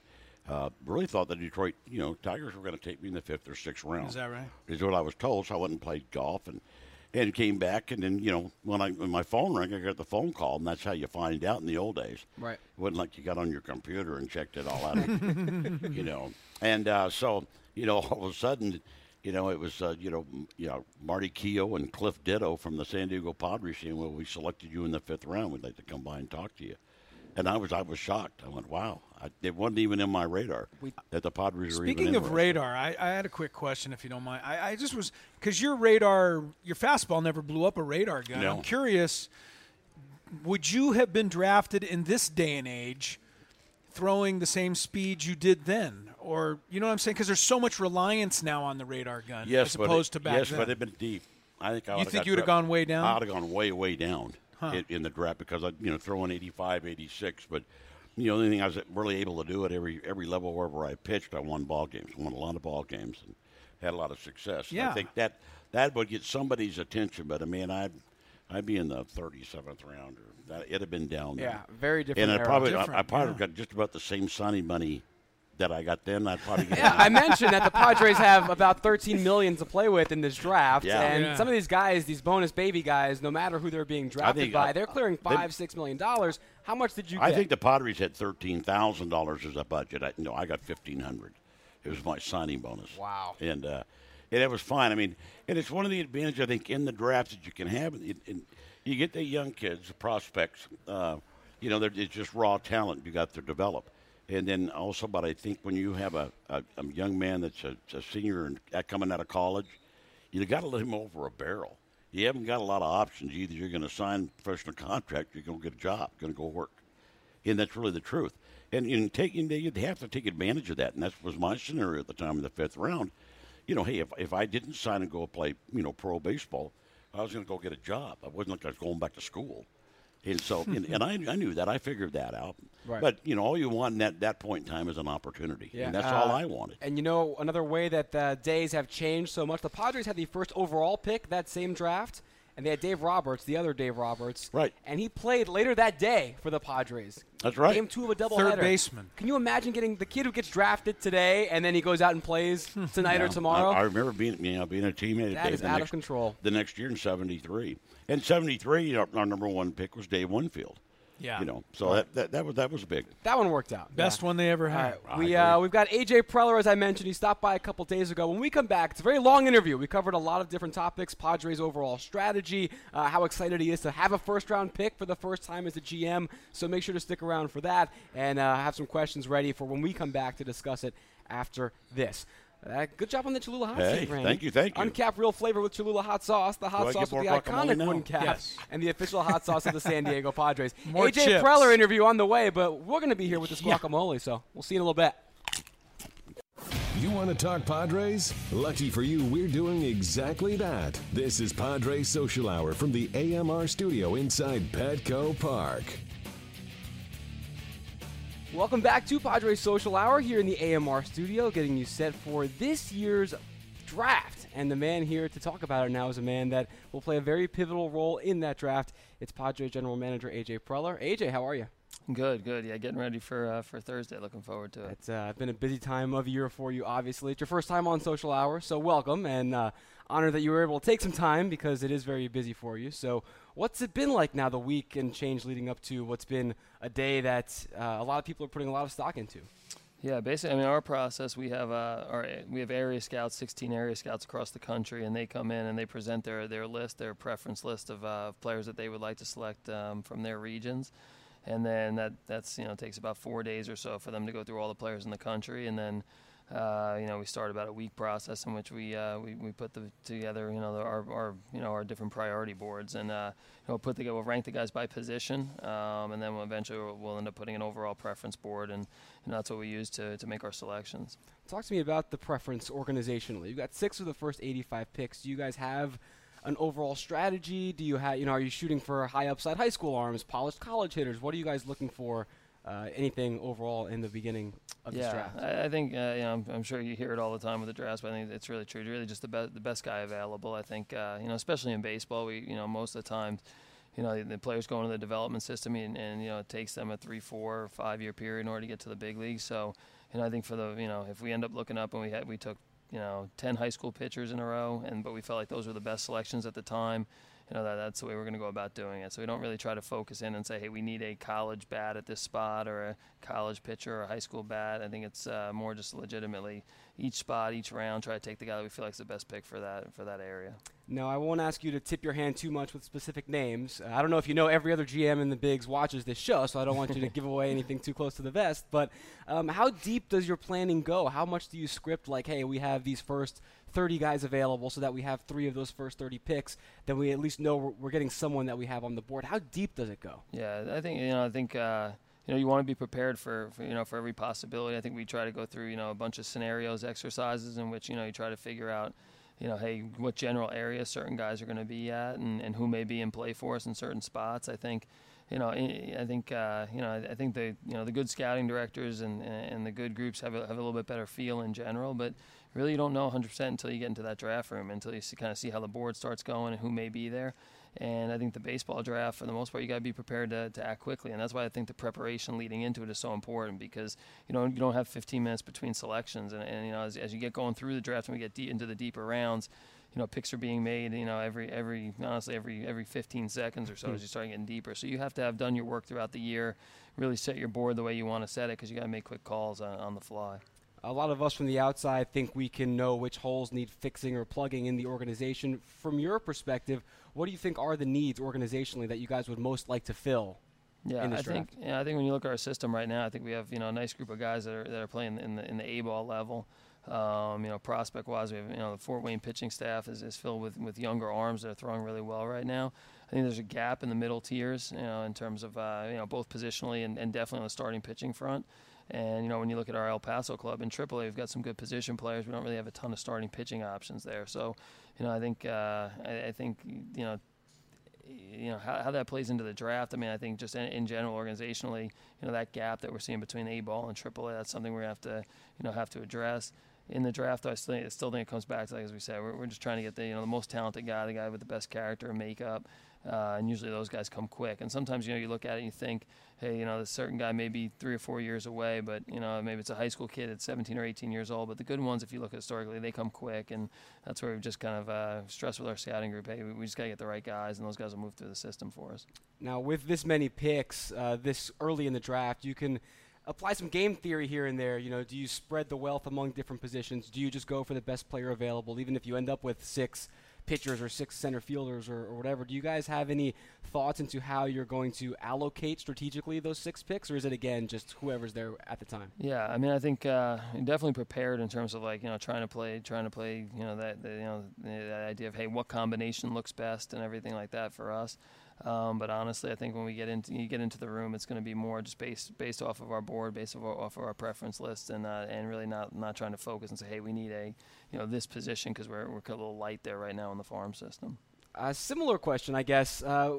D: uh, really thought the Detroit, you know, Tigers were going to take me in the fifth or sixth round.
C: Is that right?
D: Is what I was told. So I went and played golf and and came back, and then you know when I when my phone rang, I got the phone call, and that's how you find out in the old days.
B: Right.
D: It wasn't like you got on your computer and checked it all out. you know, and uh, so you know all of a sudden. You know, it was uh, you know, m- you know Marty Keough and Cliff Ditto from the San Diego Padres saying, "Well, we selected you in the fifth round. We'd like to come by and talk to you." And I was I was shocked. I went, "Wow!" I, it wasn't even in my radar that the Padres were even
C: Speaking of radar, I, I had a quick question, if you don't mind. I, I just was because your radar, your fastball never blew up a radar gun.
D: No.
C: I'm curious. Would you have been drafted in this day and age, throwing the same speed you did then, or you know what I'm saying? Because there's so much reliance now on the radar gun,
D: Yes,
C: as opposed
D: it,
C: to back
D: yes,
C: then.
D: but it'd been deep. I think I
C: You think you would've gone way down?
D: I would have gone way, way down in, in the draft because I, you know, throwing 85, 86. But you know, the only thing I was really able to do at every every level wherever I pitched, I won ball games. I won a lot of ball games and had a lot of success. And
C: Yeah.
D: I think that that would get somebody's attention. But I mean, I'd I'd be in the 37th round, or that, it'd have been down there.
B: Yeah, very different
D: And I probably I, I probably
C: yeah.
D: got just about the same signing money that I got then. I'd probably get
B: Yeah, I mentioned that the Padres have about 13 million to play with in this draft,
D: Yeah.
B: and
C: Yeah.
B: some of these guys, these bonus baby guys, no matter who they're being drafted
D: think-
B: by,
D: I-
B: they're clearing
D: they-
B: five, six million dollars. How much did you
D: I
B: get?
D: think the Padres had thirteen thousand dollars as a budget. I, no, I got fifteen hundred. It was my signing bonus.
B: Wow.
D: And uh, and it was fine. I mean, and it's one of the advantages I think in the draft that you can have. And, and you get the young kids, the prospects. Uh, you know, they're, it's just raw talent you got to develop. And then also, but I think when you have a, a, a young man that's a, a senior and coming out of college, you got to let him over a barrel. You haven't got a lot of options. Either you're going to sign a professional contract, you're going to get a job, going to go work and that's really the truth. And in taking, you'd have to take advantage of that, and that was my scenario at the time in the fifth round. You know, hey, if, if I didn't sign and go play, you know, pro baseball, I was going to go get a job. I wasn't like I was going back to school, and so and, and I, I knew that. I figured that out.
B: Right.
D: But you know, all you want in that, that point in time is an opportunity,
B: Yeah,
D: and that's
B: uh,
D: all I wanted.
B: And you know, another way that the days have changed so much, the Padres had the first overall pick that same draft, and they had Dave Roberts, the other Dave Roberts.
D: Right.
B: And he played later that day for the Padres.
D: That's right.
B: Game two of a doubleheader.
C: Third baseman.
B: Can you imagine getting the kid who gets drafted today and then he goes out and plays tonight or tomorrow?
D: I, I remember being, you know, being a teammate.
B: That
D: Dave
B: is
D: the
B: out of control.
D: The next year in '73, and '73, our, our number one pick was Dave Winfield.
C: Yeah.
D: You know, so that, that that was that was big.
B: that one worked out.
C: Best
B: Yeah.
C: one they ever had.
B: right, we uh, we've got AJ Preller, as I mentioned. He stopped by a couple days ago. When we come back, it's a very long interview. We covered a lot of different topics: Padres' overall strategy, uh, how excited he is to have a first-round pick for the first time as a GM. So make sure to stick around for that, and uh, have some questions ready for when we come back to discuss it after this. Uh, good job on the Cholula hot
D: Hey,
B: seat, Randy.
D: thank you, thank you.
B: Uncapped real flavor with Cholula hot sauce, the hot
D: Do
B: sauce with the iconic
D: now?
B: wooden cap,
C: Yes.
B: and the official hot sauce of the San Diego Padres.
C: More
B: AJ
C: chips.
B: Preller interview on the way, but we're going to be here with this guacamole, so we'll see you in a little bit.
A: You want to talk Padres? Lucky for you, we're doing exactly that. This is Padres Social Hour from the AMR studio inside Petco Park.
B: Welcome back to Padres Social Hour here in the AMR studio, getting you set for this year's draft. And the man here to talk about it now is a man that will play a very pivotal role in that draft. It's Padres general manager AJ Preller. AJ, how are you?
H: Good, good. Yeah, getting ready for uh, for Thursday. Looking forward to it.
B: It's uh, been a busy time of year for you, obviously. It's your first time on Social Hour, so welcome and uh, honored that you were able to take some time because it is very busy for you. So, what's it been like now, the week and change leading up to what's been a day that uh, a lot of people are putting a lot of stock into?
H: Yeah, basically, I mean, our process we have uh, our we have area scouts, 16 area scouts across the country, and they come in and they present their their list, their preference list of uh, players that they would like to select um, from their regions. and then that that's you know takes about four days or so for them to go through all the players in the country, and then uh, you know we start about a week process in which we uh, we, we put the, together you know the, our, our you know our different priority boards and uh, you know put together we'll rank the guys by position, um, and then we'll eventually we'll, end up putting an overall preference board, and, and that's what we use to to make our selections.
B: Talk to me about the preference organizationally. You've got six of the first 85 picks. Do you guys have an overall strategy? Do you have, you know, are you shooting for high upside high school arms, polished college hitters? What are you guys looking for? Uh, anything overall in the beginning of
H: yeah,
B: this draft?
H: I, I think uh, you know, I'm, I'm, sure you hear it all the time with the drafts, but I think it's really true. Really, just the best the best guy available. I think uh, you know, especially in baseball, we you know most of the time. You know, the players go into the development system, and, and you know it takes them a three, four, five year period in order to get to the big leagues. So, you know, I think for the you know if we end up looking up and we had we took you know 10 high school pitchers in a row, and but we felt like those were the best selections at the time. You know that that's the way we're going to go about doing it. So we don't really try to focus in and say, hey, we need a college bat at this spot or a college pitcher or a high school bat. I think it's uh, more just legitimately each spot, each round, try to take the guy that we feel like is the best pick for that for that area.
B: No, I won't ask you to tip your hand too much with specific names. Uh, I don't know if you know every other GM in the bigs watches this show, so I don't want you to give away anything too close to the vest. But um, how deep does your planning go? How much do you script? Like, hey, we have these first 30 guys available, so that we have three of those first 30 picks. Then we at least know we're, we're getting someone that we have on the board. How deep does it go?
H: Yeah, I think you know. I think. Uh, you know, you want to be prepared for, for, you know for every possibility. I think we try to go through you know a bunch of scenarios, exercises in which you know you try to figure out you know, hey, what general area certain guys are going to be at, and, and who may be in play for us in certain spots. I think, you know, I think uh, you know, I think the you know the good scouting directors and and the good groups have a, have a little bit better feel in general, but really you don't know 100% until you get into that draft room, until you see, kind of see how the board starts going and who may be there. And I think the baseball draft, for the most part, you got to be prepared to, to act quickly, and that's why I think the preparation leading into it is so important because you know you don't have 15 minutes between selections, and, and you know as, as you get going through the draft and we get deep into the deeper rounds, you know picks are being made, you know every every honestly every every 15 seconds or so as you start getting deeper. So you have to have done your work throughout the year, really set your board the way you want to set it because you got to make quick calls on, on the fly
B: a lot of us from the outside think we can know which holes need fixing or plugging in the organization. From your perspective, what do you think are the needs organizationally that you guys would most like to fill?
H: Yeah, I
B: draft?
H: think yeah, I think when you look at our system right now, I think we have you know a nice group of guys that are that are playing in the in the A ball level. Um, you know, prospect wise, we have you know the Fort Wayne pitching staff is, is filled with with younger arms that are throwing really well right now. I think there's a gap in the middle tiers, you know, in terms of uh, you know both positionally and, and definitely on the starting pitching front. And you know, when you look at our El Paso club in AAA, we've got some good position players. We don't really have a ton of starting pitching options there. So, you know, I think uh, I, I, think you know. You know how, how that plays into the draft. I mean, I think just in, in, general, organizationally, you know that gap that we're seeing between A ball and AAA, that's something gonna have to, you know, have to address in the draft, I still, I still think it comes back to, like as we said, we're, we're just trying to get the you know the most talented guy, the guy with the best character and makeup, uh, and usually those guys come quick. And sometimes you know you look at it and you think, hey, you know, this certain guy may be three or four years away, but you know maybe it's a high school kid at 17 or 18 years old. But the good ones, if you look historically, they come quick, and that's where we've just kind of uh, with our scouting group. Hey, we, we just got to get the right guys, and those guys will move through the system for us.
B: Now, with this many picks uh, this early in the draft, you can apply some game theory here and there. You know, do you spread the wealth among different positions? Do you just go for the best player available, even if you end up with six pitchers or six center fielders or, or, whatever? Do you guys have any thoughts into how you're going to allocate strategically those six picks, or is it again just whoever's there at the time?
H: Yeah, I mean, I think uh, definitely prepared in terms of like you know trying to play, trying to play, you know that you know that idea of hey, what combination looks best and everything like that for us. Um, but honestly, I think when we get into you get into the room, it's going to be more just based based off of our board, based off, off of our preference list, and uh, and really not not trying to focus and say, hey, we need a you know this position because we're we're a little light there right now in the farm system.
B: A similar question, I guess. Uh,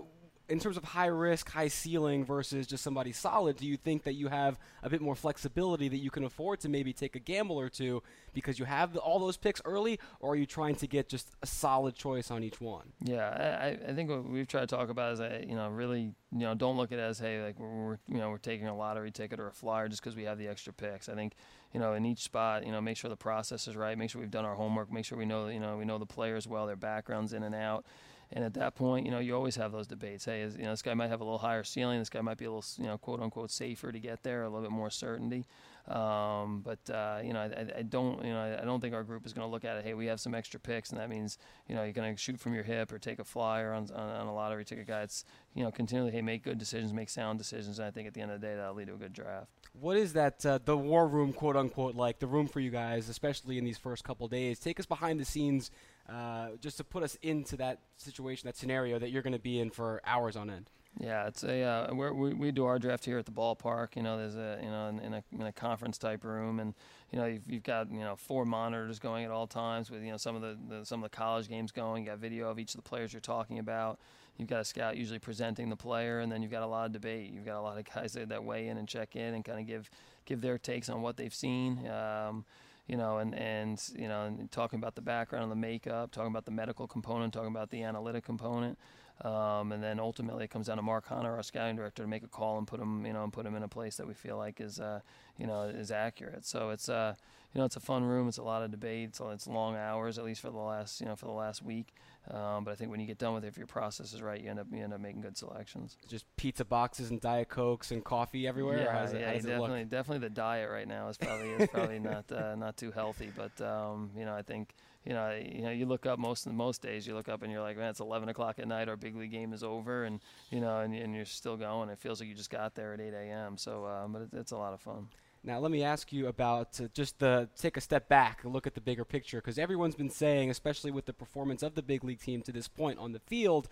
B: in terms of high risk, high ceiling versus just somebody solid, do you think that you have a bit more flexibility that you can afford to maybe take a gamble or two because you have the, all those picks early, or are you trying to get just a solid choice on each one?
H: Yeah, I, I think what we've tried to talk about is that you know really you know don't look at it as hey like we're you know we're taking a lottery ticket or a flyer just because we have the extra picks. I think you know in each spot you know make sure the process is right, make sure we've done our homework, make sure we know you know we know the players well, their backgrounds in and out And at that point, you know, you always have those debates. Hey, is, you know, this guy might have a little higher ceiling. This guy might be a little, you know, quote unquote safer to get there, a little bit more certainty. Um, but uh, you know, I, I, don't, you know, I don't think our group is going to look at it. Hey, we have some extra picks, and that means, you know, you're going to shoot from your hip or take a flyer on, on, on a lottery ticket guy. It's, you know, continually, hey, make good decisions, make sound decisions, and I think at the end of the day, that'll lead to a good draft.
B: What is that, uh, the war room, quote unquote, like the room for you guys, especially in these first couple days? Take us behind the scenes, uh, just to put us into that situation, that scenario that you're going to be in for hours on end.
H: Yeah, it's a uh, we we do our draft here at the ballpark. You know, there's a you know in, in, a, in a conference type room, and you know you've, you've got you know four monitors going at all times with you know some of the, the some of the college games going. You got video of each of the players you're talking about. You've got a scout usually presenting the player, and then you've got a lot of debate. You've got a lot of guys that, that weigh in and check in and kind of give give their takes on what they've seen. Um, you know, and, and you know, and talking about the background, and the makeup, talking about the medical component, talking about the analytic component. Um, and then ultimately it comes down to Mark Hunter, our scouting director, to make a call and put him, you know, and put him in a place that we feel like is, uh, you know, is accurate. So it's, uh, you know, it's a fun room. It's a lot of debate. So it's long hours, at least for the last, you know, for the last week. Um, but I think when you get done with it, if your process is right, you end up you end up making good selections.
B: Just pizza boxes and diet cokes and coffee everywhere.
H: Yeah,
B: it,
H: yeah, definitely, definitely the diet right now is probably is probably not uh, not too healthy. But um, you know, I think you know, you know, you look up most most days. You look up and you're like, man, it's 11 o'clock at night. Our big league game is over, and you know, and, and you're still going. It feels like you just got there at 8 a.m. So, um, but it, it's a lot of fun.
B: Now, let me ask you about uh, just the take a step back and look at the bigger picture because everyone's been saying, especially with the performance of the big league team to this point on the field,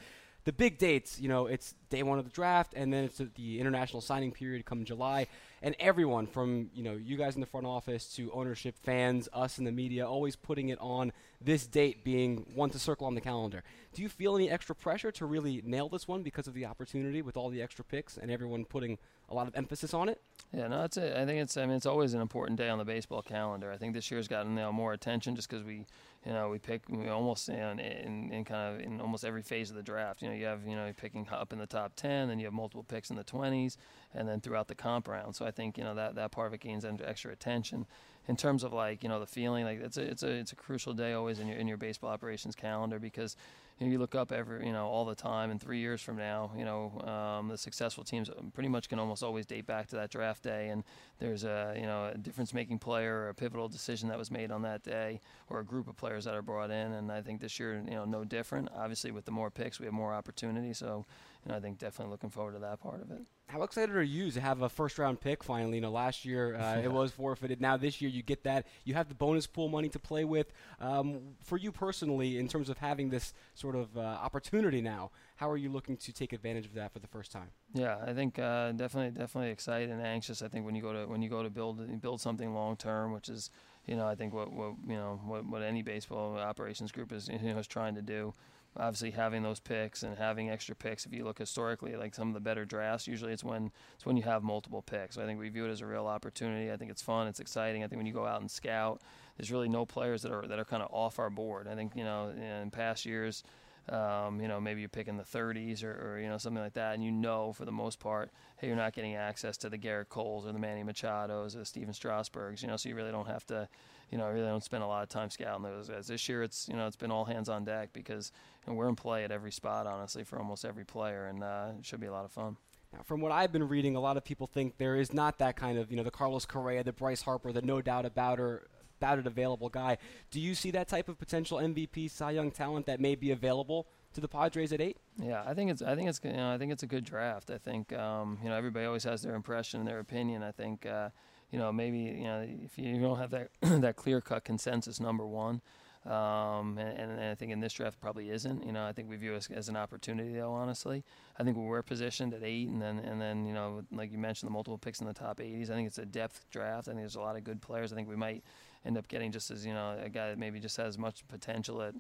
B: the big dates, you know, it's day one of the draft, and then it's the international signing period come July, and everyone from you know you guys in the front office to ownership, fans, us in the media, always putting it on this date being one to circle on the calendar. Do you feel any extra pressure to really nail this one because of the opportunity with all the extra picks and everyone putting a lot of emphasis on it?
H: Yeah, no, it's I think it's I mean it's always an important day on the baseball calendar. I think this year's gotten you know, more attention just because we you know, we pick we almost you know, in, in, in, kind of in almost every phase of the draft. You know, you have you know you're picking up in the top ten, then you have multiple picks in the twenties, and then throughout the comp round. So I think you know that that part of it gains extra attention. In terms of like you know the feeling, like it's a it's a it's a crucial day always in your in your baseball operations calendar because you, know, you look up every you know all the time and three years from now you know um, the successful teams pretty much can almost always date back to that draft day. And there's a you know a difference making player or a pivotal decision that was made on that day or a group of players that are brought in. And I think this year you know no different. Obviously with the more picks we have more opportunity. So you know I think definitely looking forward to that part of it.
B: How excited are you to have a first round pick finally? You know, last year uh, yeah. it was forfeited. Now this year you get that. You have the bonus pool money to play with. Um, for you personally, in terms of having this sort of uh, opportunity now, how are you looking to take advantage of that for the first time?
H: Yeah, I think uh, definitely, definitely excited and anxious. I think when you go to when you go to build build something long term, which is you know I think what, what you know what, what any baseball operations group is you know is trying to do obviously having those picks and having extra picks. If you look historically, like some of the better drafts, usually it's when it's when you have multiple picks. So I think we view it as a real opportunity. I think it's fun, it's exciting. I think when you go out and scout, there's really no players that are that are kind of off our board. I think you know in past years. Um, you know, maybe you're picking the 30s or, or, you know something like that, and you know for the most part, hey, you're not getting access to the Gerrit Coles or the Manny Machados or the Stephen Strasburgs. You know, so you really don't have to you know, I really don't spend a lot of time scouting those guys. This year, it's you know, it's been all hands on deck because you know, we're in play at every spot, honestly, for almost every player, and uh, it should be a lot of fun.
B: Now, from what I've been reading, a lot of people think there is not that kind of, you know, the Carlos Correa, the Bryce Harper, the no doubt about her, about it available guy. Do you see that type of potential MVP, Cy Young talent that may be available to the Padres at eight?
H: Yeah, I think it's I think it's you know I think it's a good draft. I think um, you know everybody always has their impression and their opinion. I think. Uh, you know, maybe you know if you don't have that that clear cut consensus number one, um, and, and, I think in this draft probably isn't. You know, I think we view it as, an opportunity, though. Honestly, I think we're positioned at eight, and then and then you know, like you mentioned, the multiple picks in the top 80s. I think it's a depth draft. I think there's a lot of good players. I think we might end up getting just as you know a guy that maybe just has as much potential at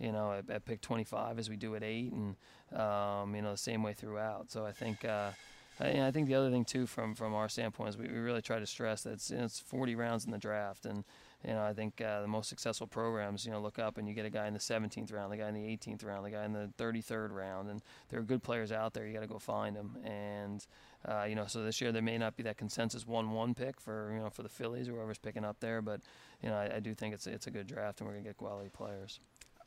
H: you know at, at pick 25 as we do at eight, and um, you know the same way throughout. So I think. Uh, I, I think the other thing too, from from our standpoint, is we, we really try to stress that it's, it's 40 rounds in the draft, and you know I think uh, the most successful programs, you know, look up and you get a guy in the 17th round, the guy in the 18th round, the guy in the 33rd round, and there are good players out there. You got to go find them, and uh, you know, so this year there may not be that consensus one-one pick for you know for the Phillies or whoever's picking up there, but you know I, I do think it's it's a good draft, and we're gonna get quality players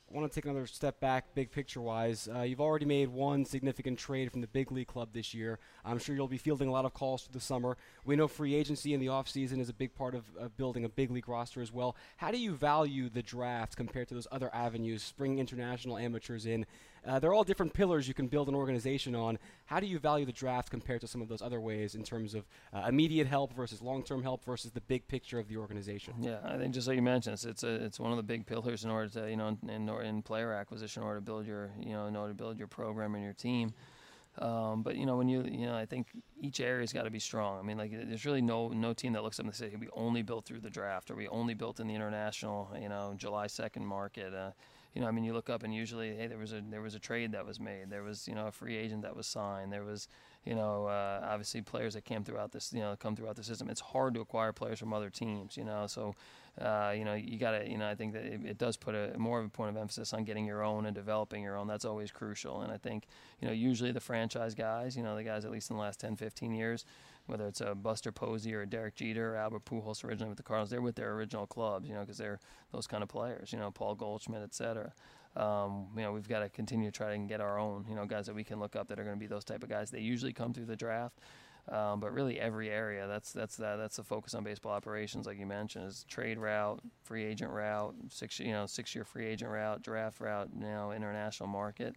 B: want to take another step back, big picture wise. Uh, you've already made one significant trade from the big league club this year. I'm sure you'll be fielding a lot of calls through the summer. We know free agency in the offseason is a big part of, of building a big league roster as well. How do you value the draft compared to those other avenues, bringing international amateurs in? Uh, they're all different pillars you can build an organization on. How do you value the draft compared to some of those other ways in terms of uh, immediate help versus long-term help versus the big picture of the organization?
H: Yeah, I think just like you mentioned, it's it's, a, it's one of the big pillars in order to you know in, in, in player acquisition, in order to build your you know in order to build your program and your team. Um, but you know when you you know I think each area's got to be strong. I mean like there's really no no team that looks up and say we only built through the draft or we only built in the international you know July 2nd market. Uh, you know, I mean, you look up and usually, hey, there was a there was a trade that was made. There was, you know, a free agent that was signed. There was, you know, uh, obviously players that came throughout this, you know, come throughout the system. It's hard to acquire players from other teams, you know. So, uh, you know, you got to, you know, I think that it, it, does put a more of a point of emphasis on getting your own and developing your own. That's always crucial. And I think, you know, usually the franchise guys, you know, the guys at least in the last 10, 15 years, whether it's a Buster Posey or a Derek Jeter or Albert Pujols originally with the Cardinals, they're with their original clubs, you know, because they're those kind of players, you know, Paul Goldschmidt, et cetera. Um, you know, we've got to continue to try and get our own, you know, guys that we can look up that are going to be those type of guys. They usually come through the draft. Um, but really, every area that's that's that, that's the focus on baseball operations, like you mentioned, is trade route, free agent route, six you know six year free agent route, draft route, you know, international market.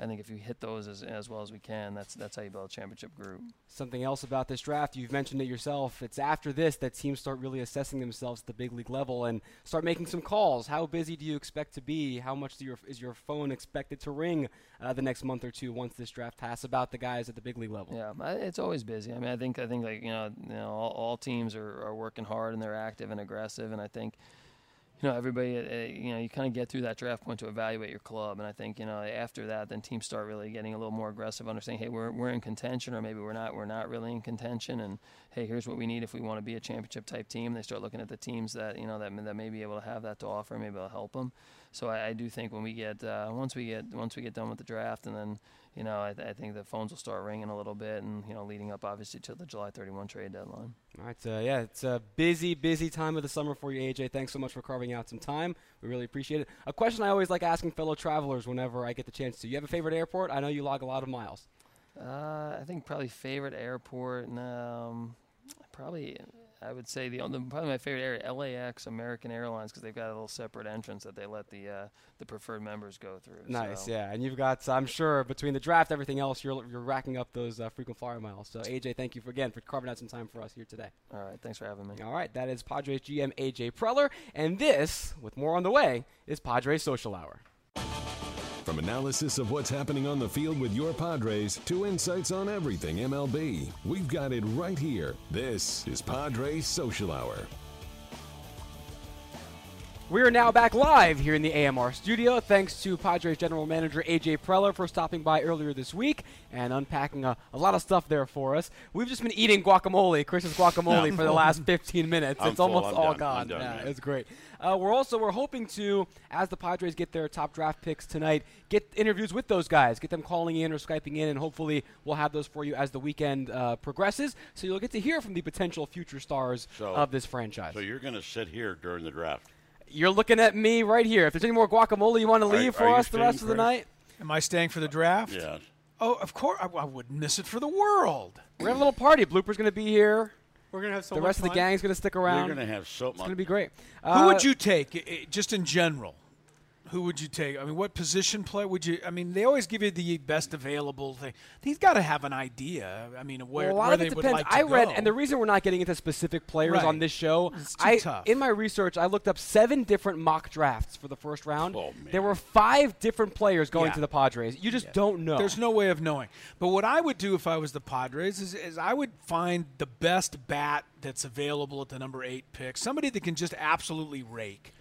H: I think if you hit those as, as well as we can, that's that's how you build a championship group.
B: Something else about this draft, you've mentioned it yourself. It's after this that teams start really assessing themselves at the big league level and start making some calls. How busy do you expect to be? How much your, is your phone expected to ring uh, the next month or two once this draft passes about the guys at the big league level?
H: Yeah, it's always busy. I mean, I think I think like you know, you know all, all teams are, are working hard and they're active and aggressive, and I think you know, everybody, uh, you know, you kind of get through that draft point to evaluate your club, and I think you know after that, then teams start really getting a little more aggressive, understanding, hey, we're we're in contention, or maybe we're not, we're not really in contention, and hey, here's what we need if we want to be a championship type team. They start looking at the teams that you know that that may be able to have that to offer, maybe it'll help them. So I, I do think when we get uh, once we get once we get done with the draft, and then you know, I, th- I, think the phones will start ringing a little bit, and you know, leading up obviously to the July 31 trade deadline.
B: All right, uh, yeah, it's a busy, busy time of the summer for you, AJ. Thanks so much for carving out some time. We really appreciate it. A question I always like asking fellow travelers whenever I get the chance to. You have a favorite airport? I know you log a lot of miles.
H: Uh, I think probably favorite airport, um, probably I would say the, the, probably my favorite area, LAX, American Airlines, because they've got a little separate entrance that they let the uh, the preferred members go through.
B: Nice,
H: so.
B: yeah, and you've got, I'm sure, between the draft, everything else, you're you're racking up those uh, frequent flyer miles. So AJ, thank you for, again for carving out some time for us here today.
H: All right, thanks for having me.
B: All right, that is Padres GM AJ Preller, and this, with more on the way, is Padres Social Hour.
A: From analysis of what's happening on the field with your Padres to insights on everything MLB, we've got it right here. This is Padres Social Hour.
B: We are now back live here in the AMR studio. Thanks to Padres general manager AJ Preller for stopping by earlier this week and unpacking a, a lot of stuff there for us. We've just been eating guacamole, Chris's guacamole, for the last 15 minutes.
D: I'm
B: it's almost
D: full.
B: all
D: done.
B: gone.
D: Done,
B: yeah, it's great. Uh, we're also we're hoping to, as the Padres get their top draft picks tonight, get interviews with those guys, get them calling in or skyping in, and hopefully we'll have those for you as the weekend uh, progresses. So you'll get to hear from the potential future stars
D: So-
B: of this franchise.
D: So you're going to sit here during the draft.
B: You're looking at me right here. If there's any more guacamole you want to leave
D: are
B: for
D: you
B: us the rest of the
D: Chris?
B: night,
C: Am I staying for the draft?
D: Yeah.
C: Oh, of course. I, I wouldn't miss it for the world.
B: we're having a little party. Blooper's going to be here.
E: We're gonna have so
B: the
E: much
B: rest of the
E: fun.
B: gang's going to stick around.
D: You're going to have so much.
B: it's going to be great.
C: Who
B: Uh,
C: would you take, i- i- just in general? Who would you take? I mean, what position play would you? I mean, they always give you the best available thing. He's got to have an idea. I mean, where,
B: well, a lot of it depends.
C: like
B: I read,
C: go.
B: and the reason we're not getting into specific players
C: Right.
B: on this show, I
C: tough.
B: in my research I looked up seven different mock drafts for the first round.
D: Oh.
B: There were five different players going
C: Yeah.
B: to the Padres. You just don't know.
C: There's no way of knowing. But what I would do if I was the Padres is, is I would find the best bat that's available at the number eight pick, somebody that can just absolutely rake.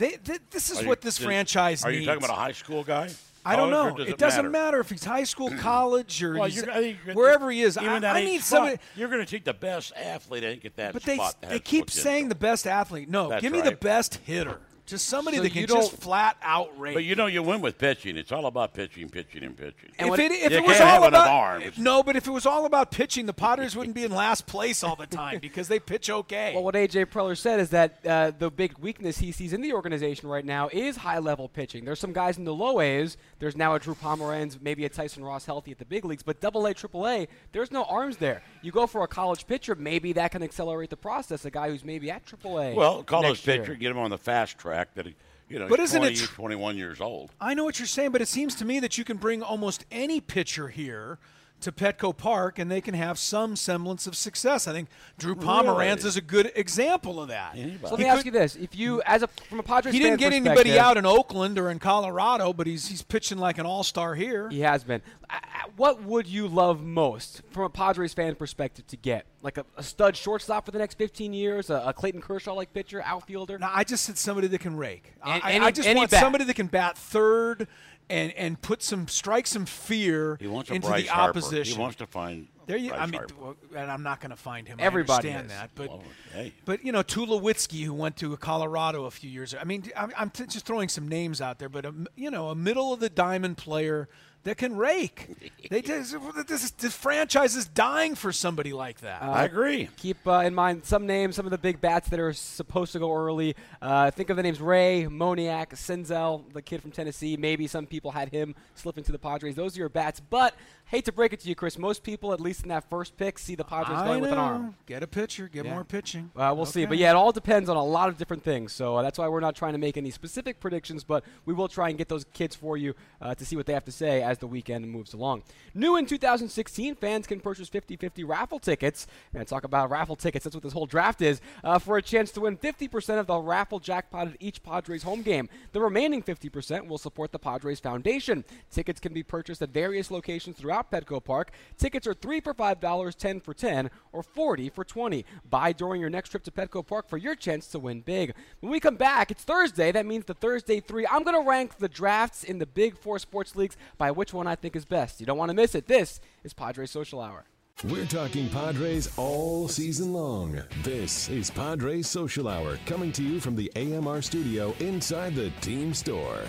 C: They, th this is
D: Are you-
C: what this
D: did-
C: franchise
D: Are
C: needs.
D: you talking about a high school guy?
C: I don't know.
D: does
C: it doesn't
D: matter.
C: matter if he's high school, college, or
D: Well,
C: he's,
D: I think
C: wherever he is. I,
D: that
C: I need somebody.
D: You're going to take the best athlete and get that
C: But they they keep saying the best athlete. No,
D: That's
C: give me the best hitter. Just somebody
B: So
C: that can
B: you
C: just
B: don't-
C: flat out rake.
D: But you know you win with pitching. It's all about pitching, pitching, and pitching.
B: And
C: if it, if
D: You
C: it was
D: can't
C: all
D: have
C: about
D: arms.
C: no, but if it was all about pitching, the Potters wouldn't be in last place all the time because they pitch okay.
B: Well, what AJ Preller said is that uh, the big weakness he sees in the organization right now is high-level pitching. There's some guys in the low A's. There's now a Drew Pomeranz, maybe a Tyson Ross healthy at the big leagues, but Double A, Triple A, there's no arms there. You go for a college pitcher, maybe that can accelerate the process. A guy who's maybe at Triple A.
D: Well, call
B: next
D: his pitcher,
B: year.
D: get him on the fast track. That he, you know,
C: But
D: he's
C: isn't it
D: 20,
C: tr-
D: 21 years old.
C: I know what you're saying, but it seems to me that you can bring almost any pitcher here to Petco Park and they can have some semblance of success. I think Drew Pomeranz
D: Really?
C: is a good example of that.
B: So let
C: He
B: me ask
C: could-
B: you this: If you, as a from a Padres
C: He didn't get anybody out in Oakland or in Colorado, but he's he's pitching like an all-star here.
B: He has been. I- I- What would you love most from a Padres fan perspective to get? Like a, a stud shortstop for the next 15 years, a, a Clayton Kershaw like pitcher, outfielder?
C: No, I just said somebody that can rake. I-
B: An-
C: I,
B: any-
C: I just want
B: bat.
C: somebody that can bat third and and put some strike some fear
D: He wants
C: into
D: Bryce
C: the
D: Harper.
C: opposition.
D: He wants to find.
C: there you,
D: Bryce
C: I mean, well, and I'm not going to find him.
B: Everybody
C: I understand
B: is.
C: that, but
D: Well, hey.
C: but you know, Tulowitzki, who went to Colorado a few years. ago. I mean, I'm, I'm t- just throwing some names out there, but a, you know, a middle of the diamond player that can rake. they just this, this franchise is dying for somebody like that.
D: I agree.
B: Keep uh, in mind some names, some of the big bats that are supposed to go early. Uh, think of the names Ray, Moniak, Senzel, the kid from Tennessee. Maybe some people had him slip into the Padres. Those are your bats. But hate to break it to you, Chris, most people, at least in that first pick, see the Padres
C: I
B: going with an
C: know.
B: arm.
C: Get a pitcher, get
B: Yeah.
C: more pitching.
B: Uh, we'll see. But yeah, it all depends on a lot of different things. So uh, that's why we're not trying to make any specific predictions, but we will try and get those kids for you uh, to see what they have to say as the weekend moves along. New in 2016, fans can purchase 50 50 raffle tickets. And talk about raffle tickets, that's what this whole draft is, uh, for a chance to win 50% of the raffle jackpot at each Padres home game. The remaining 50% will support the Padres Foundation. Tickets can be purchased at various locations throughout Petco Park. Tickets are 3 for $5, 10 for 10 or 40 for 20. Buy during your next trip to Petco Park for your chance to win big. When we come back, it's Thursday. That means the Thursday 3. I'm going to rank the drafts in the Big 4 sports leagues by which one I think is best. You don't want to miss it. This is Padres Social Hour.
A: We're talking Padres all season long. This is Padres Social Hour coming to you from the AMR studio inside the team store.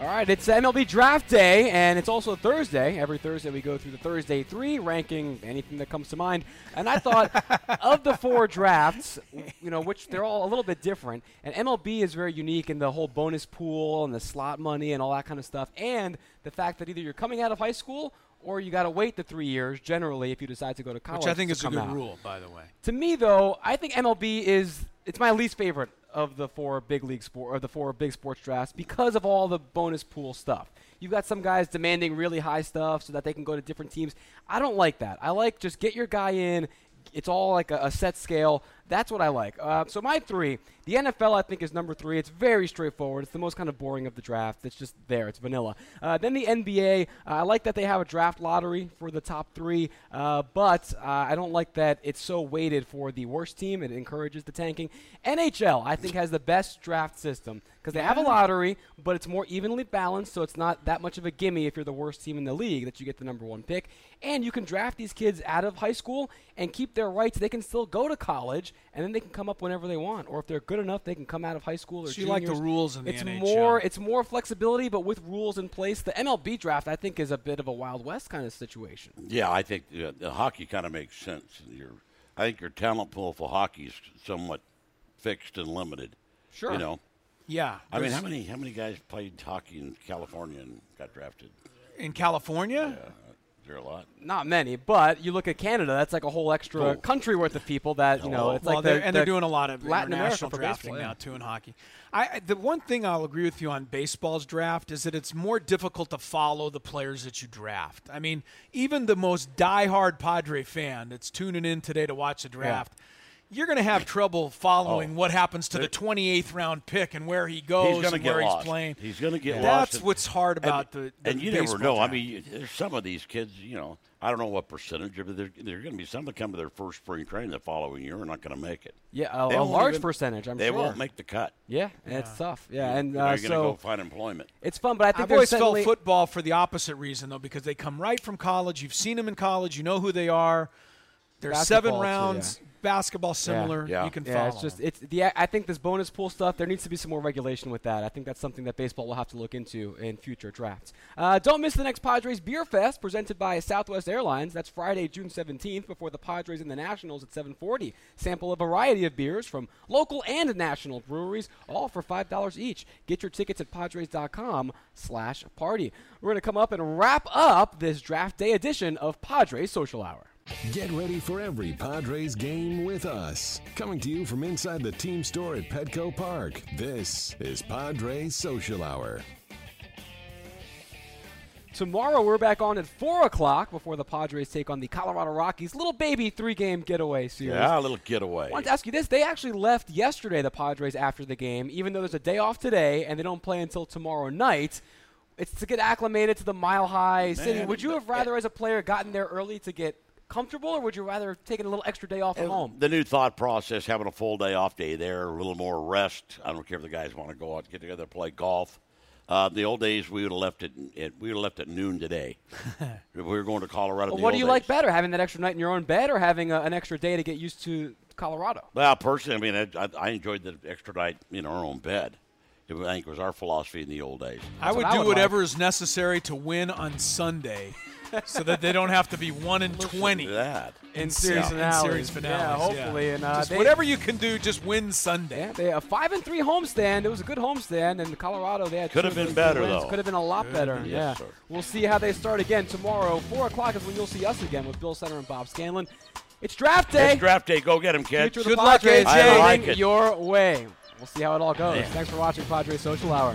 B: All right, it's MLB Draft Day, and it's also Thursday. Every Thursday, we go through the Thursday three, ranking anything that comes to mind. And I thought of the four drafts, you know, which they're all a little bit different. And MLB is very unique in the whole bonus pool and the slot money and all that kind of stuff, and the fact that either you're coming out of high school or you got to wait the three years generally if you decide to go to college.
C: Which I think is a good
B: out.
C: rule, by the way.
B: To me, though, I think MLB is it's my least favorite of the four big league sport or the four big sports drafts because of all the bonus pool stuff. You've got some guys demanding really high stuff so that they can go to different teams. I don't like that. I like just get your guy in. It's all like a, a set scale. That's what I like. Uh, so my three, the NFL I think is number three. It's very straightforward. It's the most kind of boring of the draft. It's just there. It's vanilla. Uh, then the NBA. Uh, I like that they have a draft lottery for the top three, uh, but uh, I don't like that it's so weighted for the worst team. It encourages the tanking. NHL I think has the best draft system because they have a lottery, but it's more evenly balanced, so it's not that much of a gimme if you're the worst team in the league that you get the number one pick. And you can draft these kids out of high school and keep their rights. They can still go to college, and then they can come up whenever they want. Or if they're good enough, they can come out of high school or
C: So you like the rules in the
B: it's
C: NHL.
B: more it's more flexibility, but with rules in place. The MLB draft, I think, is a bit of a wild west kind of situation.
D: Yeah, I think uh, the hockey kind of makes sense. Your, I think your talent pool for hockey is somewhat fixed and limited.
B: Sure.
D: You know,
C: Yeah.
D: I mean, how many how many guys played hockey in California and got drafted?
C: in California?
D: Is there a lot?
B: Not many, but you look at Canada. That's like a whole extra
D: Oh.
B: country worth of people that you know. It's
C: well,
B: like
C: they're,
B: the,
C: and
B: the
C: they're doing a lot of
B: Latin America
C: international drafting
B: baseball, yeah.
C: now too in hockey. I, I the one thing I'll agree with you on baseball's draft is that it's more difficult to follow the players that you draft. I mean, even the most diehard Padre fan that's tuning in today to watch the draft. You're going to have trouble following
D: Oh.
C: what happens to the 28th round pick and where he goes
D: He's going to
C: and
D: get
C: where
D: lost.
C: he's playing.
D: He's going to get lost.
C: That's
D: and-
C: what's hard about
D: and,
C: the, the
D: and you never
C: baseball
D: know. I mean, you- there's some of these kids. You know, I don't know what percentage of it. There, there are going to be some that come to their first spring training the following year and not going to make it.
B: Yeah, a, a large
D: even-
B: percentage. I'm
D: they
B: sure.
D: They won't make the cut.
B: Yeah, and it's tough. Yeah, and
D: They're
B: uh,
D: going to
B: so
D: go find employment.
B: it's fun, but I think
C: I've
B: there's
C: always felt football for the opposite reason, though, because they come right from college. You've seen them in college. You know who they are. There's
B: Basketball,
C: seven
B: too,
C: rounds.
B: yeah.
C: Basketball similar.
D: Yeah.
C: You can
B: Yeah,
C: follow.
B: it's just it's the. I think this bonus pool stuff. There needs to be some more regulation with that. I think that's something that baseball will have to look into in future drafts. Uh, don't miss the next Padres Beer Fest presented by Southwest Airlines. That's Friday, June 17th, before the Padres and the Nationals at 7:40. Sample a variety of beers from local and national breweries, all for five dollars each. Get your tickets at Padres.com/party. We're going to come up and wrap up this draft day edition of Padres Social Hour.
A: Get ready for every Padres game with us. Coming to you from inside the team store at Petco Park, this is Padres Social Hour.
B: Tomorrow we're back on at four o'clock before the Padres take on the Colorado Rockies. Little baby three-game getaway series.
D: Yeah, a little getaway.
B: I wanted to ask you this: They actually left yesterday, the Padres, after the game, even though there's a day off today and they don't play until tomorrow night. It's to get acclimated to the Mile High City.
D: Man,
B: Would you have rather, eh as a player, gotten there early to get comfortable, or would you rather have taken a little extra day off at home?
D: The new thought process, having a full day off day there, a little more rest. I don't care if the guys want to go out, get together, play golf. Uh, the old days, we would have left it. At, we would have left at noon today. if we were going to Colorado.
B: Well,
D: the
B: what do you
D: days.
B: like better, having that extra night in your own bed, or having a, an extra day to get used to Colorado?
D: Well, personally, I mean, I, I, I enjoyed the extra night in our own bed. It, was- I think it was our philosophy in the old days.
C: I would
B: what I
C: do
B: would
C: whatever is necessary to win on Sunday, so that they don't have to be one and twenty
D: Do that.
B: In series
C: in
B: finales.
C: series finales.
B: Yeah, hopefully, and uh,
C: Just
B: they-
C: whatever you can do, just win Sunday.
B: Yeah, they a five and three homestand. It was a good homestand, and Colorado they had
D: Could have been better,
B: wins.
D: though.
B: Could have been a lot better.
D: been,
B: yeah,
D: yes, sir.
B: we'll see how they start again tomorrow. Four o'clock is when you'll see us again with Bill Center and Bob Scanlan. It's draft day.
D: It's draft day. Go get him, kids.
B: Future
C: Good luck, AJ.
D: I like it.
B: your way. We'll see how it all goes.
D: Man.
B: Thanks for watching Padres Social Hour.